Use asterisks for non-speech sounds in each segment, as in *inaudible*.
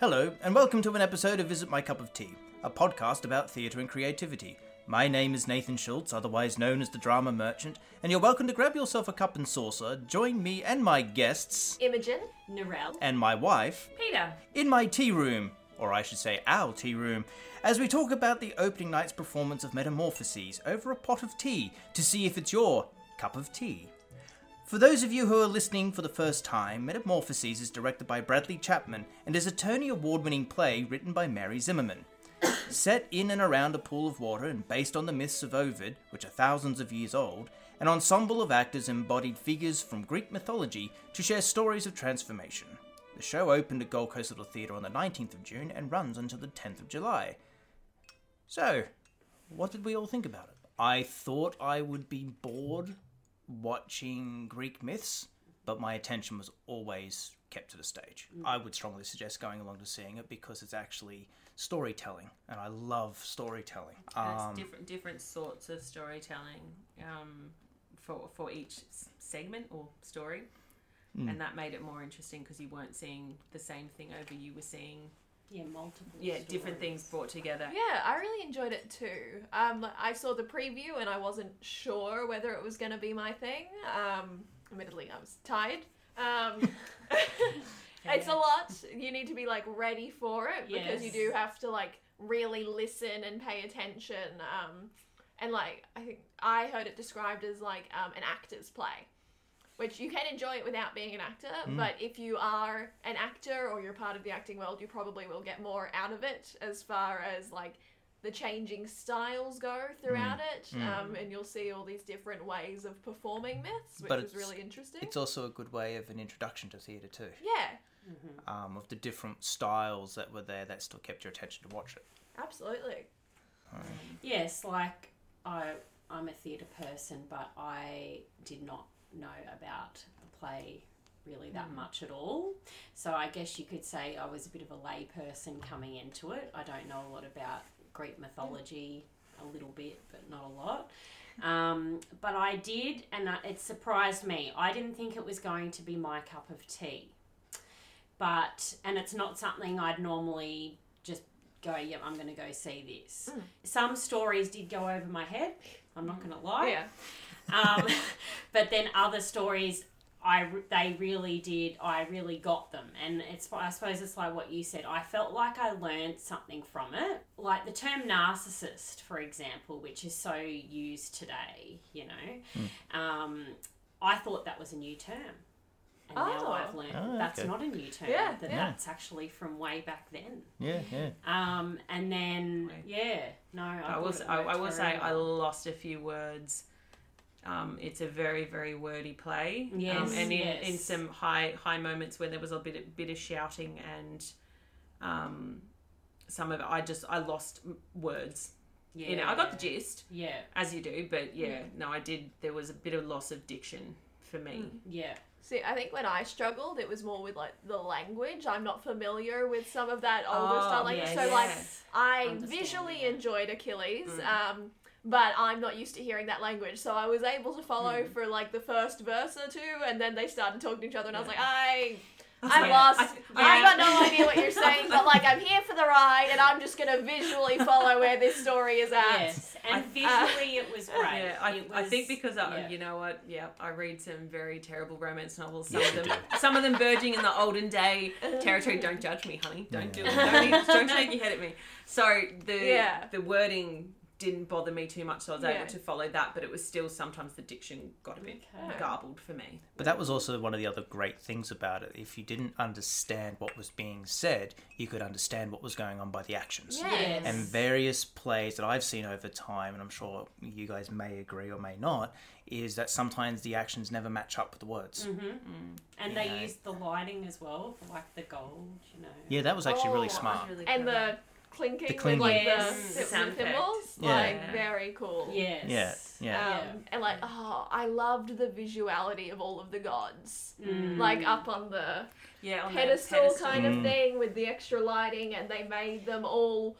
Hello, and welcome to an episode of Visit My Cup of Tea, a podcast about theatre and creativity. My name is Nathan Schulz, otherwise known as the Drama Merchant, and you're welcome to grab yourself a cup and saucer, join me and my guests, Imogen. Narelle. and my wife, Peta. in my tea room, or I should say our tea room, as we talk about the opening night's performance of Metamorphoses over a pot of tea to see if it's your cup of tea. For those of you who are listening for the first time, Metamorphoses is directed by Bradley Chapman and is a Tony Award winning play written by Mary Zimmerman. *coughs* Set in and around a pool of water and based on the myths of Ovid, which are thousands of years old, an ensemble of actors embodied figures from Greek mythology to share stories of transformation. The show opened at Gold Coast Little Theatre on the 19th of June and runs until the 10th of July. So, what did we all think about it? I thought I would be bored watching Greek myths, but my attention was always kept to the stage. I would strongly suggest going along to seeing it because it's actually storytelling, and I love storytelling. And it's Um, different different sorts of storytelling um, for for each segment or story, Hmm. and that made it more interesting because you weren't seeing the same thing over. You were seeing Yeah, multiple. yeah different things brought together. Yeah, I really enjoyed it too. Um, I saw the preview and I wasn't sure whether it was going to be my thing. Um, admittedly, I was tired. Um, *laughs* *laughs* it's a lot. You need to be like ready for it because you do have to like really listen and pay attention. Um, and like I think I heard it described as like um, an actor's play. Which you can enjoy it without being an actor, but if you are an actor or you're part of the acting world, you probably will get more out of it as far as like the changing styles go throughout it, um, and you'll see all these different ways of performing myths, which But was it's- really interesting. it's also a good way of an introduction to theatre too, yeah, um, of the different styles that were there that still kept your attention to watch it. absolutely. Yes, like I, I'm a theatre person, but I did not know about the play really that much at all. So I guess you could say I was a bit of a lay person coming into it. I don't know a lot about Greek mythology, a little bit, but not a lot. Um, but I did, and it surprised me. I didn't think it was going to be my cup of tea. But, and it's not something I'd normally just go, yeah, I'm going to go see this. Some stories did go over my head, I'm not going to lie. Yeah, Um, *laughs* but then other stories, I they really did. I really got them, and it's I suppose it's like what you said. I felt like I learned something from it, like the term narcissist, for example, which is so used today. You know, um, I thought that was a new term. And now Oh. I've learned Oh, that that's okay. not a new term. Yeah, that yeah. that's actually from way back then. Yeah, yeah. Um, and then yeah, no, I, I will. thought s- it I, I will say I lost a few words. Um, it's a very very wordy play. um, and in, in some high high moments where there was a bit of, bit of shouting and um, some of it, I just I lost words. yeah. You know, I got the gist Yeah, as you do, but yeah, no, I did. There was a bit of loss of diction for me. yeah. See, I think when I struggled, it was more with like the language. I'm not familiar with some of that older Oh, style language, yes. so like I Understanding visually it. enjoyed Achilles, Mm. um, but I'm not used to hearing that language, so I was able to follow Mm. for like the first verse or two, and then they started talking to each other, and I was like, I. was I'm like- lost. I I, th- have got no idea what you're *laughs* saying, but like I'm here for the ride, and I'm just gonna visually follow where this story is at. Yes, and I- visually it was *laughs* great. Yeah, I, It I think because I, yeah. you know what? Yeah, I read some very terrible romance novels. Some of them, some of them verging in the olden day *laughs* territory. Don't judge me, honey. Don't do it. Don't, don't shake your head at me. So the Yeah. the wording didn't bother me too much, so I was Yeah. able to follow that. But it was still sometimes the diction got a bit Okay. garbled for me. But that was also one of the other great things about it. If you didn't understand what was being said, you could understand what was going on by the actions. Yes. And various plays that I've seen over time, and I'm sure you guys may agree or may not, is that sometimes the actions never match up with the words. Mm-hmm. Mm. and Yeah. they used the lighting as well, for like the gold, you know. Yeah, that was actually really Oh, smart. Really and clever. the clinking, The with like Yes. the, the Sound cymbals, Yeah. like very cool. Yes. Yeah, yeah. Um, and like, oh, I loved the visuality of all of the gods, Mm. like up on the yeah, on the pedestal, kind of Mm. thing with the extra lighting, and they made them all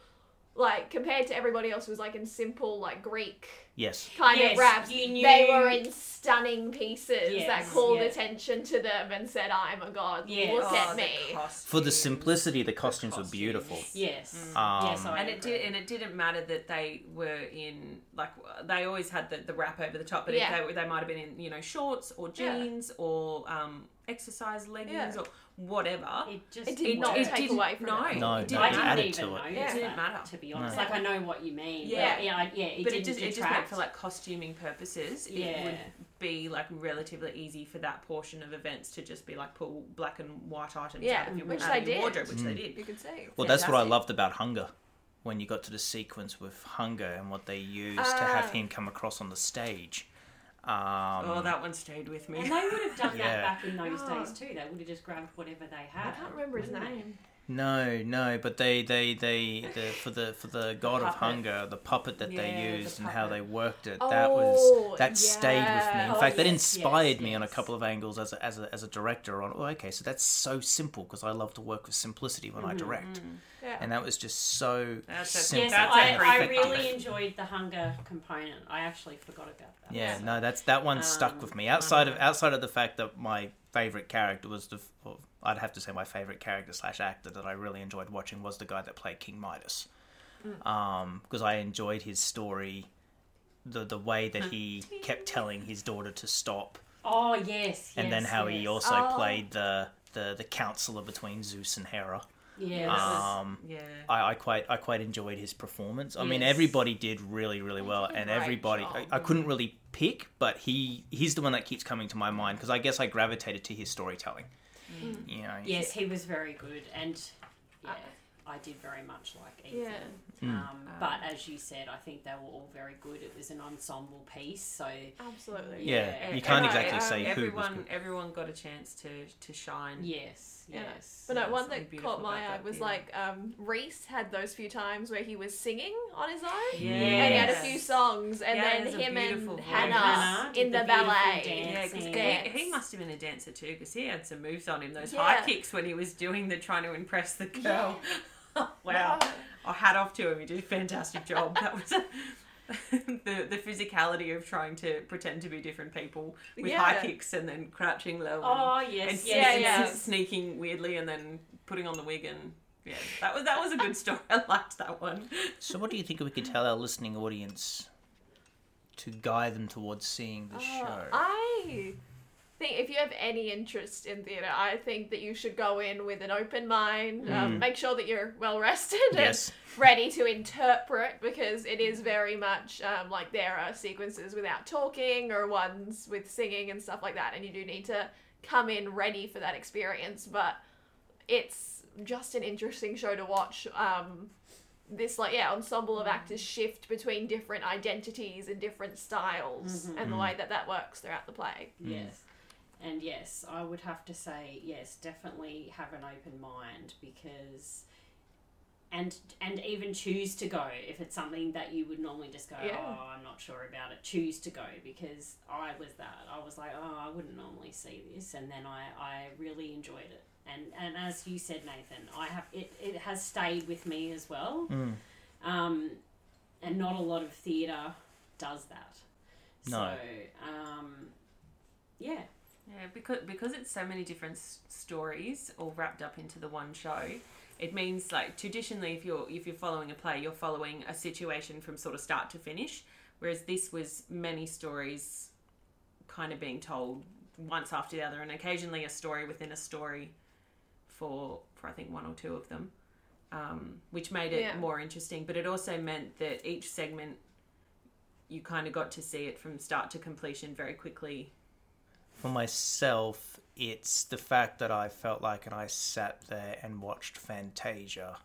like compared to everybody else who was like in simple like Greek Yes. kind Yes, of wraps. you knew- They were in stunning pieces Yes, that called yeah. attention to them and said, "I'm a god. Yes. Look Oh, at me." costumes. For the simplicity, the costumes were costumes. beautiful. Yes. Um, yes, I and it did, and it didn't matter that they were in like they always had the, the wrap over the top, but Yeah. if they they might have been in you know shorts or Yeah. jeans or um, exercise leggings Yeah. or whatever. It just It did not worked. take didn't- away from no, it. No, it didn't I it didn't matter. even to it. know. Yeah. It didn't matter. To be honest, No. like I know what you mean. Yeah. but yeah, I- yeah. It but didn't it just it just meant detract. for like costuming purposes, it Yeah. would be like relatively easy for that portion of events to just be like pull black and white items Yeah, out of your, which out they of your did. wardrobe, which Mm. they did. You could see. Well, that's what I loved about Hunger. When you got to the sequence with Hunger and what they used to have Ah. him come across on the stage. Um, oh, that one stayed with me. And they would have done Yeah. that back in those Oh. days too. They would have just grabbed whatever they had. I can't remember his wouldn't they? No, no, but they, they, they, the, for the for the God of. Hunger, the puppet that Yeah, they the used and how they worked it, that Oh, was that stayed with me. In. Oh, fact, that inspired yes, me on a couple of angles as a, as a, as a director. On oh, okay, so that's so simple because I love to work with simplicity when I direct, Yeah. and that was just so That's a- simple. Yes, That's a I, I really gift. enjoyed the hunger component. I actually forgot about that. Yeah, So- no, that's that one stuck Um, with me. Outside of outside of the fact that my favorite character was the, well, I'd have to say my favorite character slash actor that I really enjoyed watching was the guy that played King Midas, um, because I enjoyed his story, the the way that he kept telling his daughter to stop, Oh yes. and then yes, how he also Oh. played the, the the counselor between Zeus and Hera. Yeah. that was- Um, yeah. I, I quite I quite enjoyed his performance. I mean, everybody did really really well, and everybody. I, I couldn't really pick, but he he's the one that keeps coming to my mind because I guess I gravitated to his storytelling. You know, Yes, he was very good, and yeah, I did very much like Ethan. Yeah. Hmm. Um, but as you said, I think they were all very good. It was an ensemble piece, so Absolutely. Yeah, Yeah. you can't Everyone- exactly uh, say who was everyone. good. Everyone got a chance to to shine. yes, Yeah. yes. But no, There's one that caught my eye was like um, Reese had those few times where he was singing on his own. Yeah. And he had a few songs, and Yeah, then him and. Hannah, Hannah in the the, ballet. dance. Yeah, 'cause he, he must have been a dancer too, because he had some moves on him. Those Yeah. high kicks when he was doing the trying to impress the girl. *laughs* wow, *laughs* I hat off to him. He did a fantastic job. That was *laughs* the the physicality of trying to pretend to be different people with high kicks and then crouching low. Oh and yes, s- Yeah, yes, and yeah. s- sneaking weirdly and then putting on the wig and yeah, that was that was a good story. I liked that one. So, what do you think we could tell our listening audience to guide them towards seeing the Uh, show? I think if you have any interest in theatre, I think that you should go in with an open mind. Um, make sure that you're well rested Yes. and ready to interpret because it is very much um, like there are sequences without talking or ones with singing and stuff like that, and you do need to come in ready for that experience. But it's just an interesting show to watch. Um, this like yeah ensemble of actors shift between different identities and different styles and the way that that works throughout the play yes. And yes, I would have to say yes, definitely have an open mind because and and even choose to go if it's something that you would normally just go, Yeah. oh, I'm not sure about it. Choose to go because I was that. I was like, oh, I wouldn't normally see this, and then I I really enjoyed it. And and as you said, Nathan, I have it. It has stayed with me as well. Mm. Um, and not a lot of theatre does that. No. So, um, yeah. Yeah, because because it's so many different s- stories all wrapped up into the one show. It means like traditionally, if you're if you're following a play, you're following a situation from sort of start to finish. Whereas this was many stories, kind of being told once after the other, and occasionally a story within a story, for for I think one or two of them, um, which made it Yeah. more interesting. But it also meant that each segment, you kind of got to see it from start to completion very quickly For myself, it's the fact that I felt like and I sat there and watched Fantasia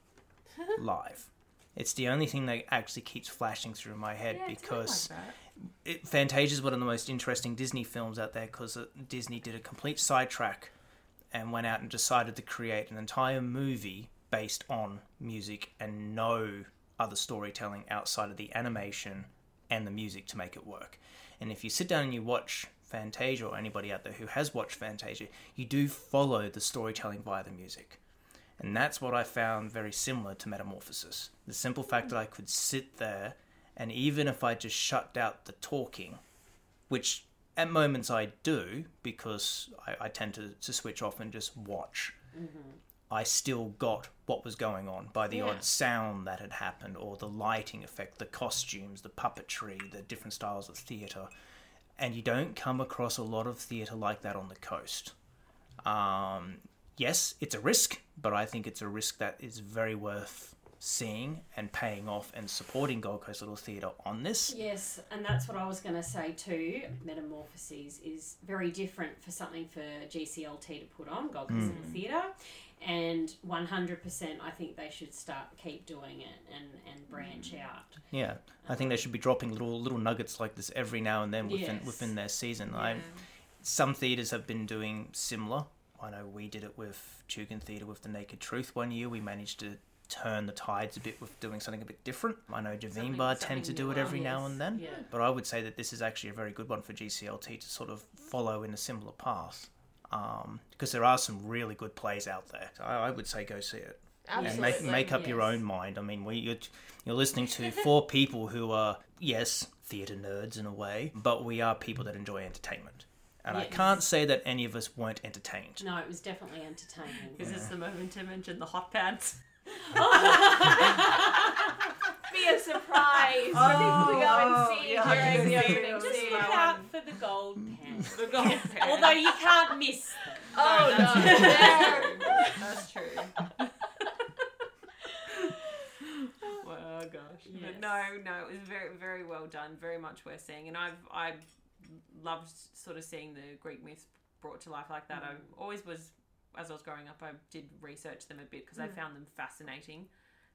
*laughs* live. It's the only thing that actually keeps flashing through my head Yeah, because like it, is one of the most interesting Disney films out there because uh, Disney did a complete sidetrack and went out and decided to create an entire movie based on music and no other storytelling outside of the animation and the music to make it work. And if you sit down and you watch Fantasia or anybody out there who has watched Fantasia, you do follow the storytelling via the music. And that's what I found very similar to Metamorphosis. The simple fact that I could sit there, and even if I just shut out the talking, which at moments I do because I, I tend to, to switch off and just watch, mm-hmm. I still got what was going on by the Yeah. odd sound that had happened, or the lighting effect, the costumes, the puppetry, the different styles of theatre. And you don't come across a lot of theatre like that on the coast. Um, yes, it's a risk, but I think it's a risk that is very worth seeing and paying off and supporting Gold Coast Little Theatre on this. Yes, and that's what I was going to say too. Metamorphoses is very different for something for GCLT to put on Gold Coast Little Theatre, and one hundred percent, I think they should start keep doing it and and branch mm. out. Yeah, I think they should be dropping little little nuggets like this every now and then within Yes. within their season. I, some theatres have been doing similar. I know we did it with Tugun Theatre with the Naked Truth one year. We managed to turn the tides a bit with doing something a bit different. I know Javeenbah tend to do it every now and then. Yeah. But I would say that this is actually a very good one for GCLT to sort of follow in a similar path. Um, because there are some really good plays out there. So I, I would say go see it and make make up your own mind. I mean, we you're, you're listening to *laughs* four people who are yes theatre nerds in a way, but we are people that enjoy entertainment, and I can't say that any of us weren't entertained. No, it was definitely entertaining. Is this the moment to mention the hot pads? *laughs* *laughs* Be a surprise for people to go Oh, and see yeah, during the opening. Just look out for the gold pants. The gold pan. *laughs* Although you can't miss them. Oh that's no, true. That's true. *laughs* well, gosh. Yes. But no, no, it was very, very well done. Very much worth seeing, and I've I loved sort of seeing the Greek myths brought to life like that. Mm. I always was, as I was growing up, I did research them a bit because I mm. found them fascinating.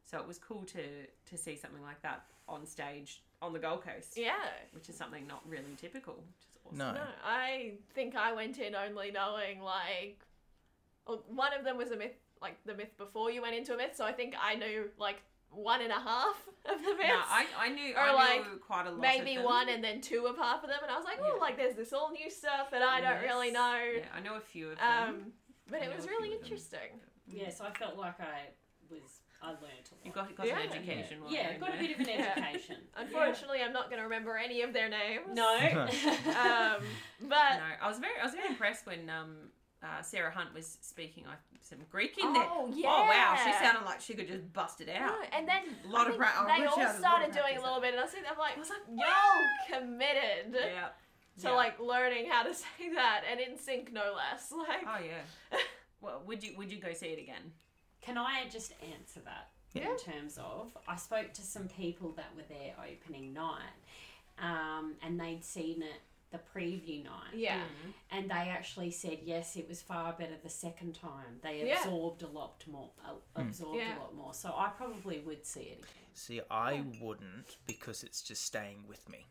So it was cool to to see something like that on stage on the Gold Coast, yeah. which is something not really typical. Which is awesome. No. No, I think I went in only knowing like, one of them was a myth, like the myth before you went into a myth. So I think I knew like one and a half *laughs* of the myths. No, I, I knew Or I like, knew quite a lot. maybe of them. Maybe one and then two of half of them, and I was like, oh, Yeah. like there's this all new stuff that I don't really know. Yeah, I know a few of them. Um, but I it was really few of them. interesting. Yes, I felt like I was. I learnt a lot. You got, got Yeah. an education. while Yeah, you're got a bit of an *laughs* Yeah. education. *laughs* Unfortunately, I'm not going to remember any of their names. *laughs* No. Um, but No, I was very, I was very impressed when um, uh, Sarah Hunt was speaking. I some Greek in there. Oh, yeah! Oh wow, she sounded like she could just bust it out. No, and then A lot I of think pra- oh, they all had a lot of started doing a little bit, and I was thinking, I'm like, I was like, y'all committed Yeah. to Yeah. like learning how to say that, and in sync, no less. Like, Oh yeah. well, would you would you go see it again? Can I just answer that Yeah. in terms of I spoke to some people that were there opening night, um, and they'd seen it the preview night. yeah, And they actually said yes, it was far better the second time. They Yeah. absorbed a lot more. Uh, absorbed Yeah. a lot more. So I probably would see it again. See, I wouldn't because it's just staying with me.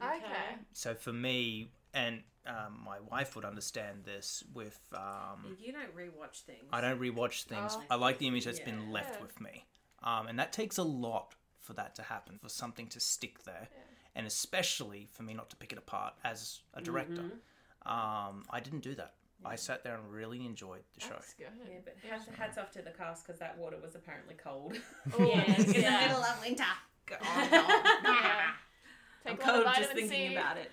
okay. So for me, and um, my wife would understand this with. Um, You don't rewatch things. I don't rewatch things. Oh. I like the image that's been left with me, um, and that takes a lot for that to happen, for something to stick there, and especially for me not to pick it apart as a director. Mm-hmm. Um, I didn't do that. I sat there and really enjoyed the show. That's good. Yeah, but hats, hats off to the cast because that water was apparently cold. *laughs* *laughs* Yes, In the yeah. middle of winter. God, Yeah. *laughs* I'm a lot of cold just thinking C. about it.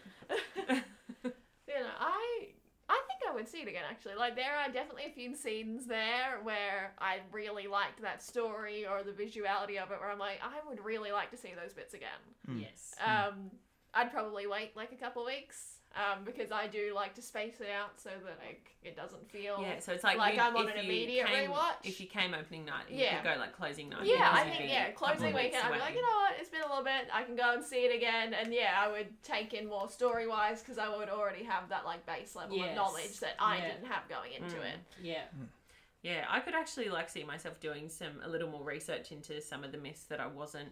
You know, I I think I would see it again. Actually, like there are definitely a few scenes there where I really liked that story or the visuality of it, where I'm like, I would really like to see those bits again. Yes. Um, I'd probably wait like a couple of weeks um, because I do like to space it out so that like it doesn't feel. Yeah, so it's like, Like you, I'm on if an you immediate came, rewatch. If you came opening night, you Yeah. could go like closing night. Yeah, I think yeah, a couple of closing weekend. I'd be like, you know what, it's been a little bit. I can go and see it again, and yeah, I would take in more story wise because I would already have that like base level Yes. of knowledge that I Yeah. didn't have going into Mm. it. Yeah. Yeah, I could actually like see myself doing some a little more research into some of the myths that I wasn't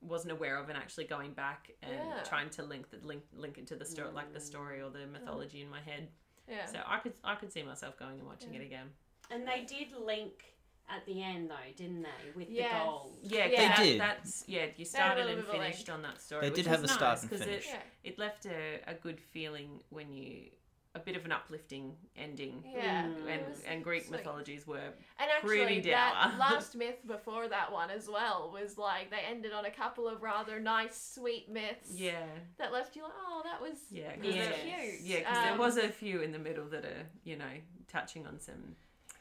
wasn't aware of and actually going back and Yeah. trying to link the link link it to the story mm. like the story or the mythology in my head. Yeah. So I could I could see myself going and watching it again. And they did link at the end though, didn't they, with Yes. the gold? Yeah, Yeah. that, They did. That's yeah. You They had a started and bit of a finished on that story. They which did was have a start nice and 'cause finish. It, yeah. it left a, a good feeling when you a bit of an uplifting ending. Yeah. And, was- and Greek mythologies were And Pretty actually, that *laughs* last myth before that one as well was like they ended on a couple of rather nice, sweet myths. yeah That left you like, oh, that was yeah that 'cause was Yeah. cute. yeah because Um, there was a few in the middle that are you know touching on some.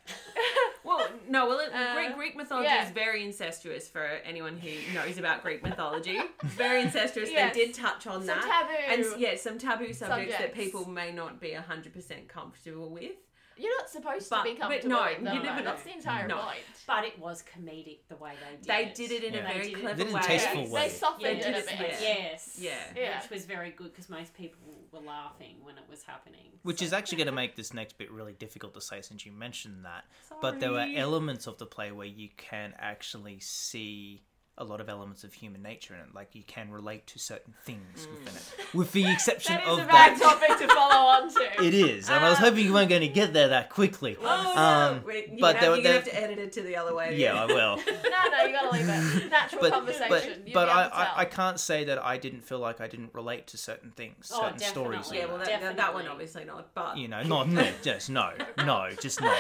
*laughs* Well, no. Well, it, Uh, Greek Greek mythology yeah. is very incestuous for anyone who knows about Greek mythology. Very incestuous. Yes. They did touch on some that. taboo. and yeah, some taboo subjects, that people may not be hundred percent comfortable with. You're not supposed But- to be but comfortable no, with them. you never though. That's the entire No. point. But it was comedic the way they did it. They it. did it in Yeah. a very did clever They did it way. They softened Yeah, it did a bit. Yes. Yeah. Yeah. Which was very good because most people were laughing when it was happening. Which So- is actually going to make this next bit really difficult to say since you mentioned that. But there were elements of the play where you can actually see a lot of elements of human nature in it. Like you can relate to certain things within it, *laughs* with the exception That is of a bad that. topic to follow on to. It is, and I was Um, hoping you weren't going to get there that quickly. Oh, no. Um, Wait, you're but gonna, were- you're gonna have to edit it to the other way. Yeah, I will. *laughs* No, no, you gotta leave it. Natural but conversation. but, You'll but I, able to tell. I, I can't say that I didn't feel like I didn't relate to certain things, Oh, certain stories. definitely. in Yeah, well, that. that, that, that one obviously not. But you know, not no, *laughs* just no, no, just no.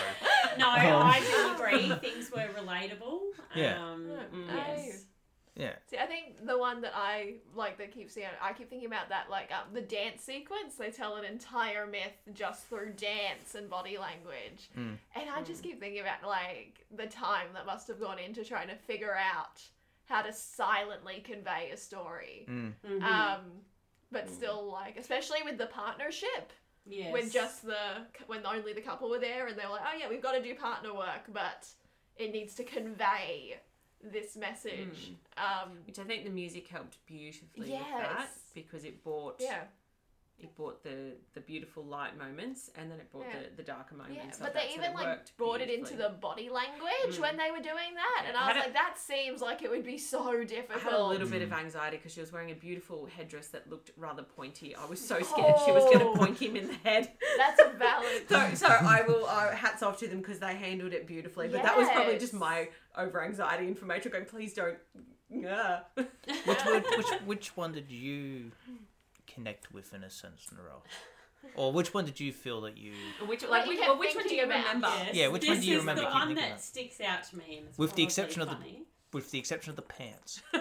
No, Um, I do agree. Things were relatable. Yeah. Um, Mm, yes. Yeah, See, I think the one that I like that keeps seeing, I keep thinking about that, like um, the dance sequence. They tell an entire myth just through dance and body language, Mm. and I just keep thinking about like the time that must have gone into trying to figure out how to silently convey a story. mm. Mhm. Um, but still, like, especially with the partnership, yes. when just the when only the couple were there, and they were like, oh yeah, we've got to do partner work, but it needs to convey this message. Um, which I think the music helped beautifully with that because it brought yeah. It brought the the beautiful light moments and then it brought Yeah. the, the darker moments. Yeah, of but they even like brought it into the body language Mm. when they were doing that, Yeah, and I I had was a- like, that seems like it would be so difficult. I difficult. had a little bit of Mm. anxiety because she was wearing a beautiful headdress that looked rather pointy. I was so scared she was going to Oh. point him in the head. *laughs* That's a valid. So, so I will uh, hats off to them because they handled it beautifully. But that was probably just my over anxiety and for Rachel going, please don't. *laughs* Yeah. Which, one, *laughs* which which one did you connect with in a sense, Narelle? Or which one did you feel that you, Which like which, well, which one do you about. remember? Yes. Yeah, which this one do you is remember the one that about? sticks out to me. And With the probably exception of the- with the exception of the pants, *laughs*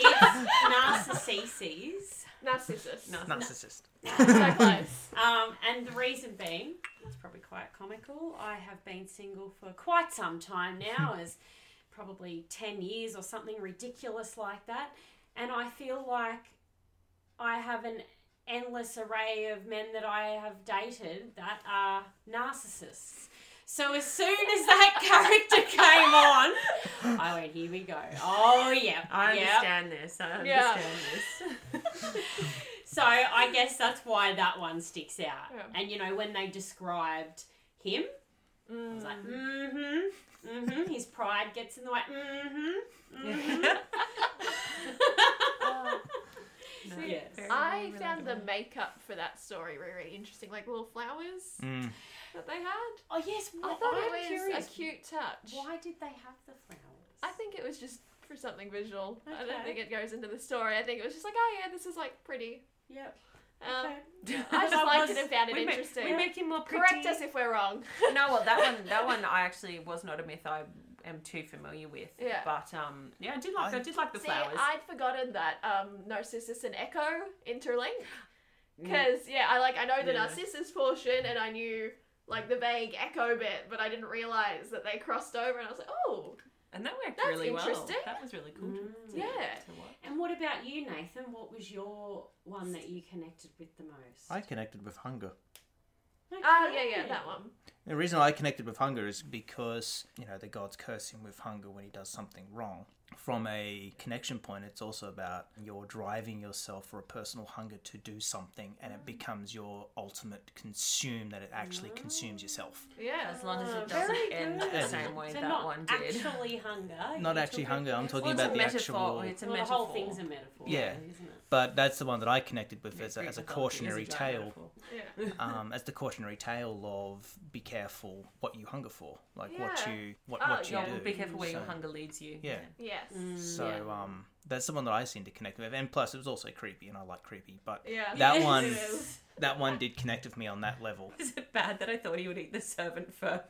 It's Narcissus. Narcissus. Nar- narcissist? *laughs* so close. Um, and the reason being, it's probably quite comical. I have been single for quite some time now, *laughs* as probably 10 years or something ridiculous like that. And I feel like I have an endless array of men that I have dated that are narcissists. So as soon as that *laughs* character came on, I went, here we go. Oh, yeah. I yep. understand this. I Yeah. understand *laughs* this. So I guess that's why that one sticks out. Yeah. And you know, when they described him, I was like, mm-hmm, mm-hmm. His pride gets in the way. Mm-hmm. mm-hmm. *laughs* No, Yes. I very found the makeup for that story really, really interesting, like little flowers Mm. that they had. oh yes, I thought I'm it was curious. a cute touch. Why did they have the flowers? I think it was just for something visual. I don't Okay. think it goes into the story. I think it was just like, oh yeah, this is like pretty. Yep. Um, Okay. *laughs* I *laughs* just I liked was- it and found it we, make, interesting. we make him more pretty. Correct us if we're wrong. no, well, that one, that *laughs* one, I actually was not a myth I am too familiar with. Yeah. But um, yeah, I did like, I, I- did like the See, flowers. I'd forgotten that um, Narcissus and Echo interlink. Mm. Because, yeah, I like I know the Yeah. Narcissus portion and I knew like the vague Echo bit, but I didn't realize that they crossed over and I was like, oh, and that worked That's really well. That was really cool. to- Mm. to- Yeah. to. And what about you, Nathan? What was your one that you connected with the most? I connected with hunger. Ah, yeah, yeah, that one. The reason I connected with hunger is because, you know, the gods curse him with hunger when he does something wrong. From a connection point, it's also about you're driving yourself for a personal hunger to do something and it becomes your ultimate consume that it actually consumes yourself. Yeah. As long as it doesn't very end the same way so that not one did. actually hunger. Not you actually took hunger, I'm talking Well, it's about a the metaphor. actual. It's a well, the metaphor. whole thing's a metaphor. Yeah. isn't it? But that's the one that I connected with Yeah, as a, as a cautionary giant tale. Yeah. *laughs* Um, as the cautionary tale of be careful what you hunger for, like what you what, Oh, what you yeah, do. Well, be careful where your hunger leads you. Yeah. Yeah. Yes. So yeah. um, that's the one that I seem to connect with, and plus it was also creepy, and I like creepy. But Yeah. that *laughs* Yes, one, that one did connect with me on that level. *laughs* Is it bad that I thought he would eat the servant first?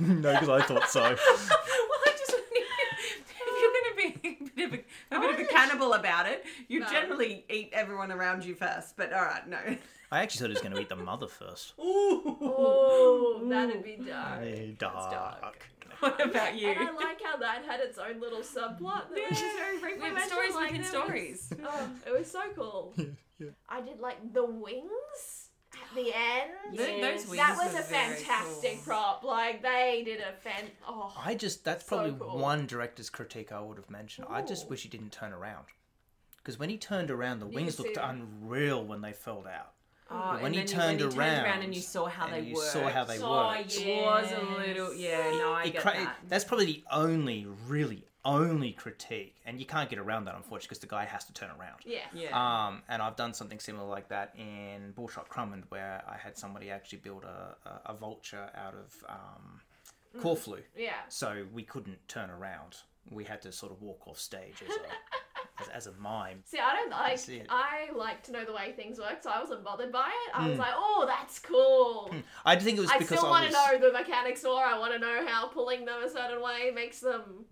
no, because I thought so. well, I just if you're going to be a bit of a, a bit of a cannibal about it, you No. generally eat everyone around you first. But all right, no. I actually thought he was going to eat the mother first. *laughs* Ooh. Oh, that'd be dark. Eh, dark. dark. What about you? And I like how that had its own little subplot. That was just very frequent. We have stories like, within there was- stories. Oh, it was so cool. Yeah, *laughs* yeah. I did like the wings at the end. Th- Those wings that was were a very fantastic cool. prop. Like they did a fan. Oh, I just that's So probably cool. one director's critique I would have mentioned. I just wish he didn't turn around. Because when he turned around, the You wings looked see unreal when they fell out. Oh, when and he then turned when he around, turned around and you saw how and they you worked. saw how they Oh, worked. It was a little, yeah. No, I It get cra- that. That's probably the only, really only critique, and you can't get around that unfortunately because the guy has to turn around. yeah. Yeah. Um, and I've done something similar like that in Bullshot Crummond, where I had somebody actually build a, a, a vulture out of um, Mm. corflute, Yeah. so we couldn't turn around. We had to sort of walk off stage as a, *laughs* as, as a mime. See, I don't like. see. I like to know the way things work, so I wasn't bothered by it. I was Mm. like, "Oh, that's cool." I think it was because I because still I want was. to know the mechanics more. I want to know how pulling them a certain way makes them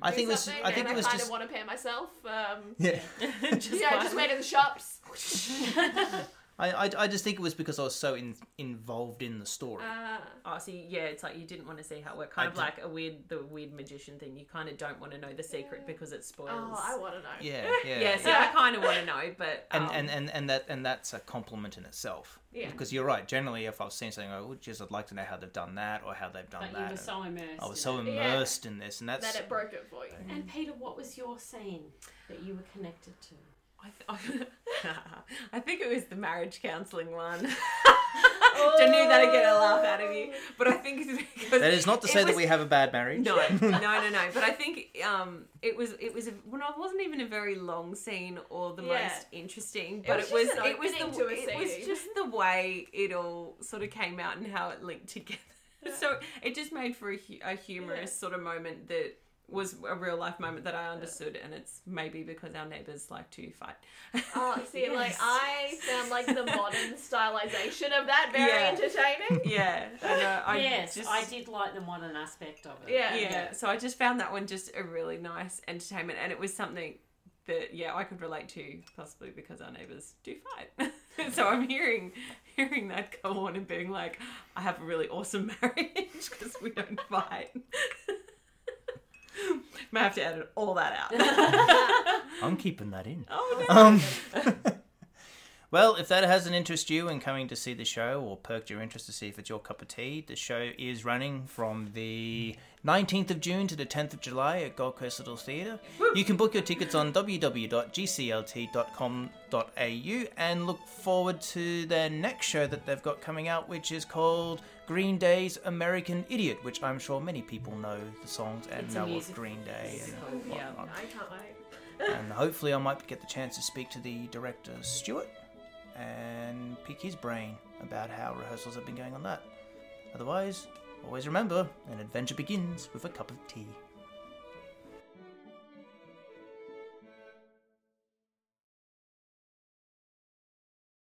I do think it was. something. I think and it was I kind just. of want to pair myself. Um, Yeah. *laughs* just you know, like- just went to the shops. *laughs* I, I, I just think it was because I was so in, involved in the story. Uh, Oh, see, yeah, it's like you didn't want to see how it worked. Kind I of did- like a weird, the weird magician thing. You kind of don't want to know the secret because it spoils. oh, I want to know. yeah, *laughs* yeah. yeah, see, I kind of want to know, but and, um, and, and, and that and that's a compliment in itself. Yeah. Because you're right. Generally, if I've seen something, I would just I'd like to know how they've done that or how they've done But that. you were so immersed. I was in so it. Yeah. immersed in this, and that's That it broke it for you. And Peta, what was your scene that you were connected to? I, *laughs* th- *laughs* I think it was the marriage counselling one. *laughs* I knew that I'd get a laugh out of you, but I think it's because that is not to it say that we have a bad marriage. *laughs* No, no, no, no. But I think um, it was it was a, well, it wasn't even a very long scene or the Yeah. most interesting, but was it was, just it, was the to a it was just the way it all sort of came out and how it linked together. So it just made for a, a humorous sort of moment that was a real life moment that I understood, and it's maybe because our neighbours like to fight. Oh, see, like *laughs* I found like the modern stylization of that very Yeah. entertaining. *laughs* yeah, and, uh, I yes, just, I did like the modern aspect of it. Yeah. yeah, so I just found that one just a really nice entertainment, and it was something that yeah I could relate to, possibly because our neighbours do fight. *laughs* so I'm hearing hearing that go on and being like, I have a really awesome marriage because we don't fight. May have to edit all that out. *laughs* I'm keeping that in. oh no. Um, *laughs* well, if that hasn't interested you in coming to see the show or perked your interest to see if it's your cup of tea, the show is running from the 19th of June to the 10th of July at Gold Coast Little Theatre. You can book your tickets on www.gclt.com.au and look forward to their next show that they've got coming out, which is called Green Day's American Idiot, which I'm sure many people know the songs and It's know of. Green Day and Yeah. I can't wait. and hopefully I might get the chance to speak to the director Stuart and pick his brain about how rehearsals have been going on that. Otherwise, always remember, an adventure begins with a cup of tea.